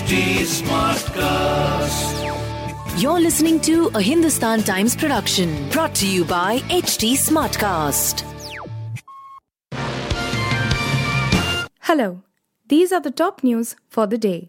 HT Smartcast. You're listening to a Hindustan Times production brought to you by HT Smartcast. Hello, these are the top news for the day.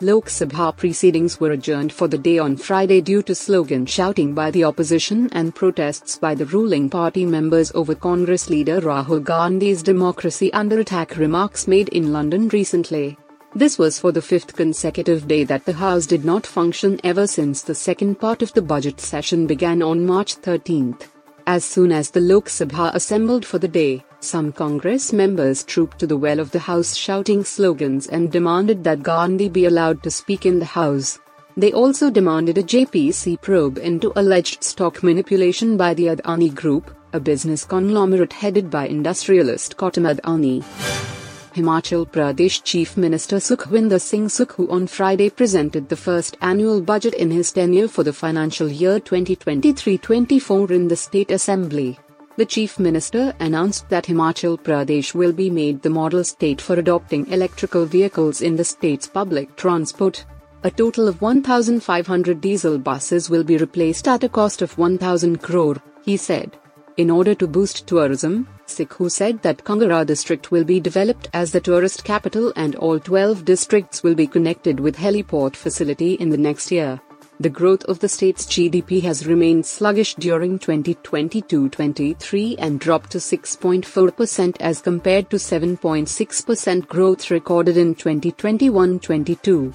Lok Sabha proceedings were adjourned for the day on Friday due to slogan shouting by the opposition and protests by the ruling party members over Congress leader Rahul Gandhi's democracy under attack remarks made in London recently. This was for the fifth consecutive day that the House did not function ever since the second part of the budget session began on March 13th. As soon as the Lok Sabha assembled for the day, some Congress members trooped to the well of the House shouting slogans and demanded that Gandhi be allowed to speak in the House. They also demanded a JPC probe into alleged stock manipulation by the Adani Group, a business conglomerate headed by industrialist Gautam Adani. Himachal Pradesh Chief Minister Sukhwinder Singh Sukhu on Friday presented the first annual budget in his tenure for the financial year 2023-24 in the State Assembly. The Chief Minister announced that Himachal Pradesh will be made the model state for adopting electrical vehicles in the state's public transport. A total of 1,500 diesel buses will be replaced at a cost of 1,000 crore, he said. In order to boost tourism, Sukhu said that Kangra district will be developed as the tourist capital and all 12 districts will be connected with heliport facility in the next year. The growth of the state's GDP has remained sluggish during 2022-23 and dropped to 6.4% as compared to 7.6% growth recorded in 2021-22.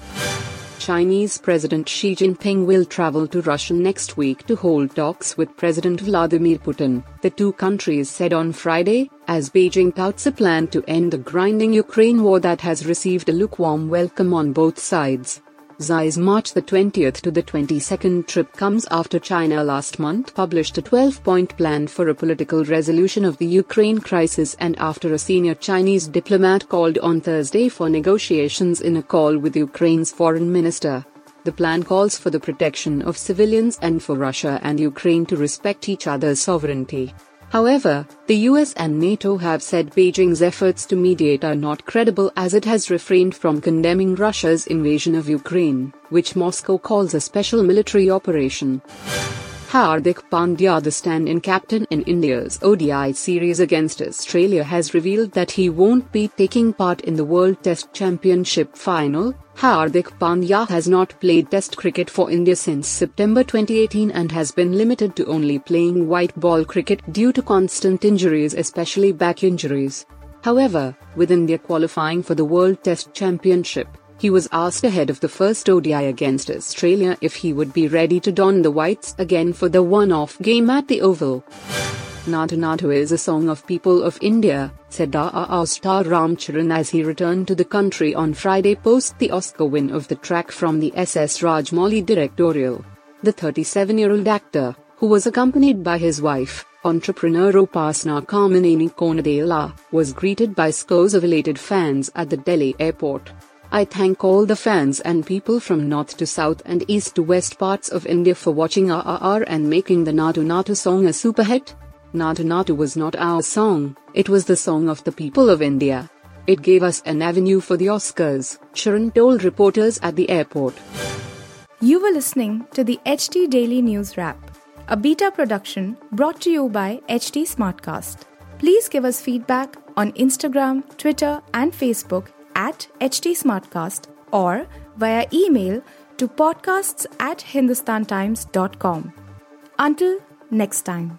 Chinese President Xi Jinping will travel to Russia next week to hold talks with President Vladimir Putin, the two countries said on Friday, as Beijing touts a plan to end the grinding Ukraine war that has received a lukewarm welcome on both sides. Xi's March the 20th to the 22nd trip comes after China last month published a 12-point plan for a political resolution of the Ukraine crisis and after a senior Chinese diplomat called on Thursday for negotiations in a call with Ukraine's foreign minister. The plan calls for the protection of civilians and for Russia and Ukraine to respect each other's sovereignty. However, the US and NATO have said Beijing's efforts to mediate are not credible as it has refrained from condemning Russia's invasion of Ukraine, which Moscow calls a special military operation. Hardik Pandya, the stand-in captain in India's ODI series against Australia has revealed that he won't be taking part in the World Test Championship final. Hardik Pandya has not played Test cricket for India since September 2018 and has been limited to only playing white ball cricket due to constant injuries especially back injuries. However, with India qualifying for the World Test Championship, he was asked ahead of the first ODI against Australia if he would be ready to don the whites again for the one-off game at the Oval. Naatu Naatu is a song of people of India, said RRR star Ram Charan as he returned to the country on Friday post the Oscar win of the track from the SS Rajamouli directorial. The 37-year-old actor, who was accompanied by his wife, entrepreneur Upasana Kamineni Konidela, was greeted by scores of elated fans at the Delhi airport. I thank all the fans and people from north to south and east to west parts of India for watching RRR and making the Naatu Naatu song a super hit. Naatu Naatu was not our song, it was the song of the people of India. It gave us an avenue for the Oscars, Charan told reporters at the airport. You were listening to the HT Daily News Wrap, a beta production brought to you by HT Smartcast. Please give us feedback on Instagram, Twitter, and Facebook at HT Smartcast or via email to podcasts at hindustantimes.com. Until next time.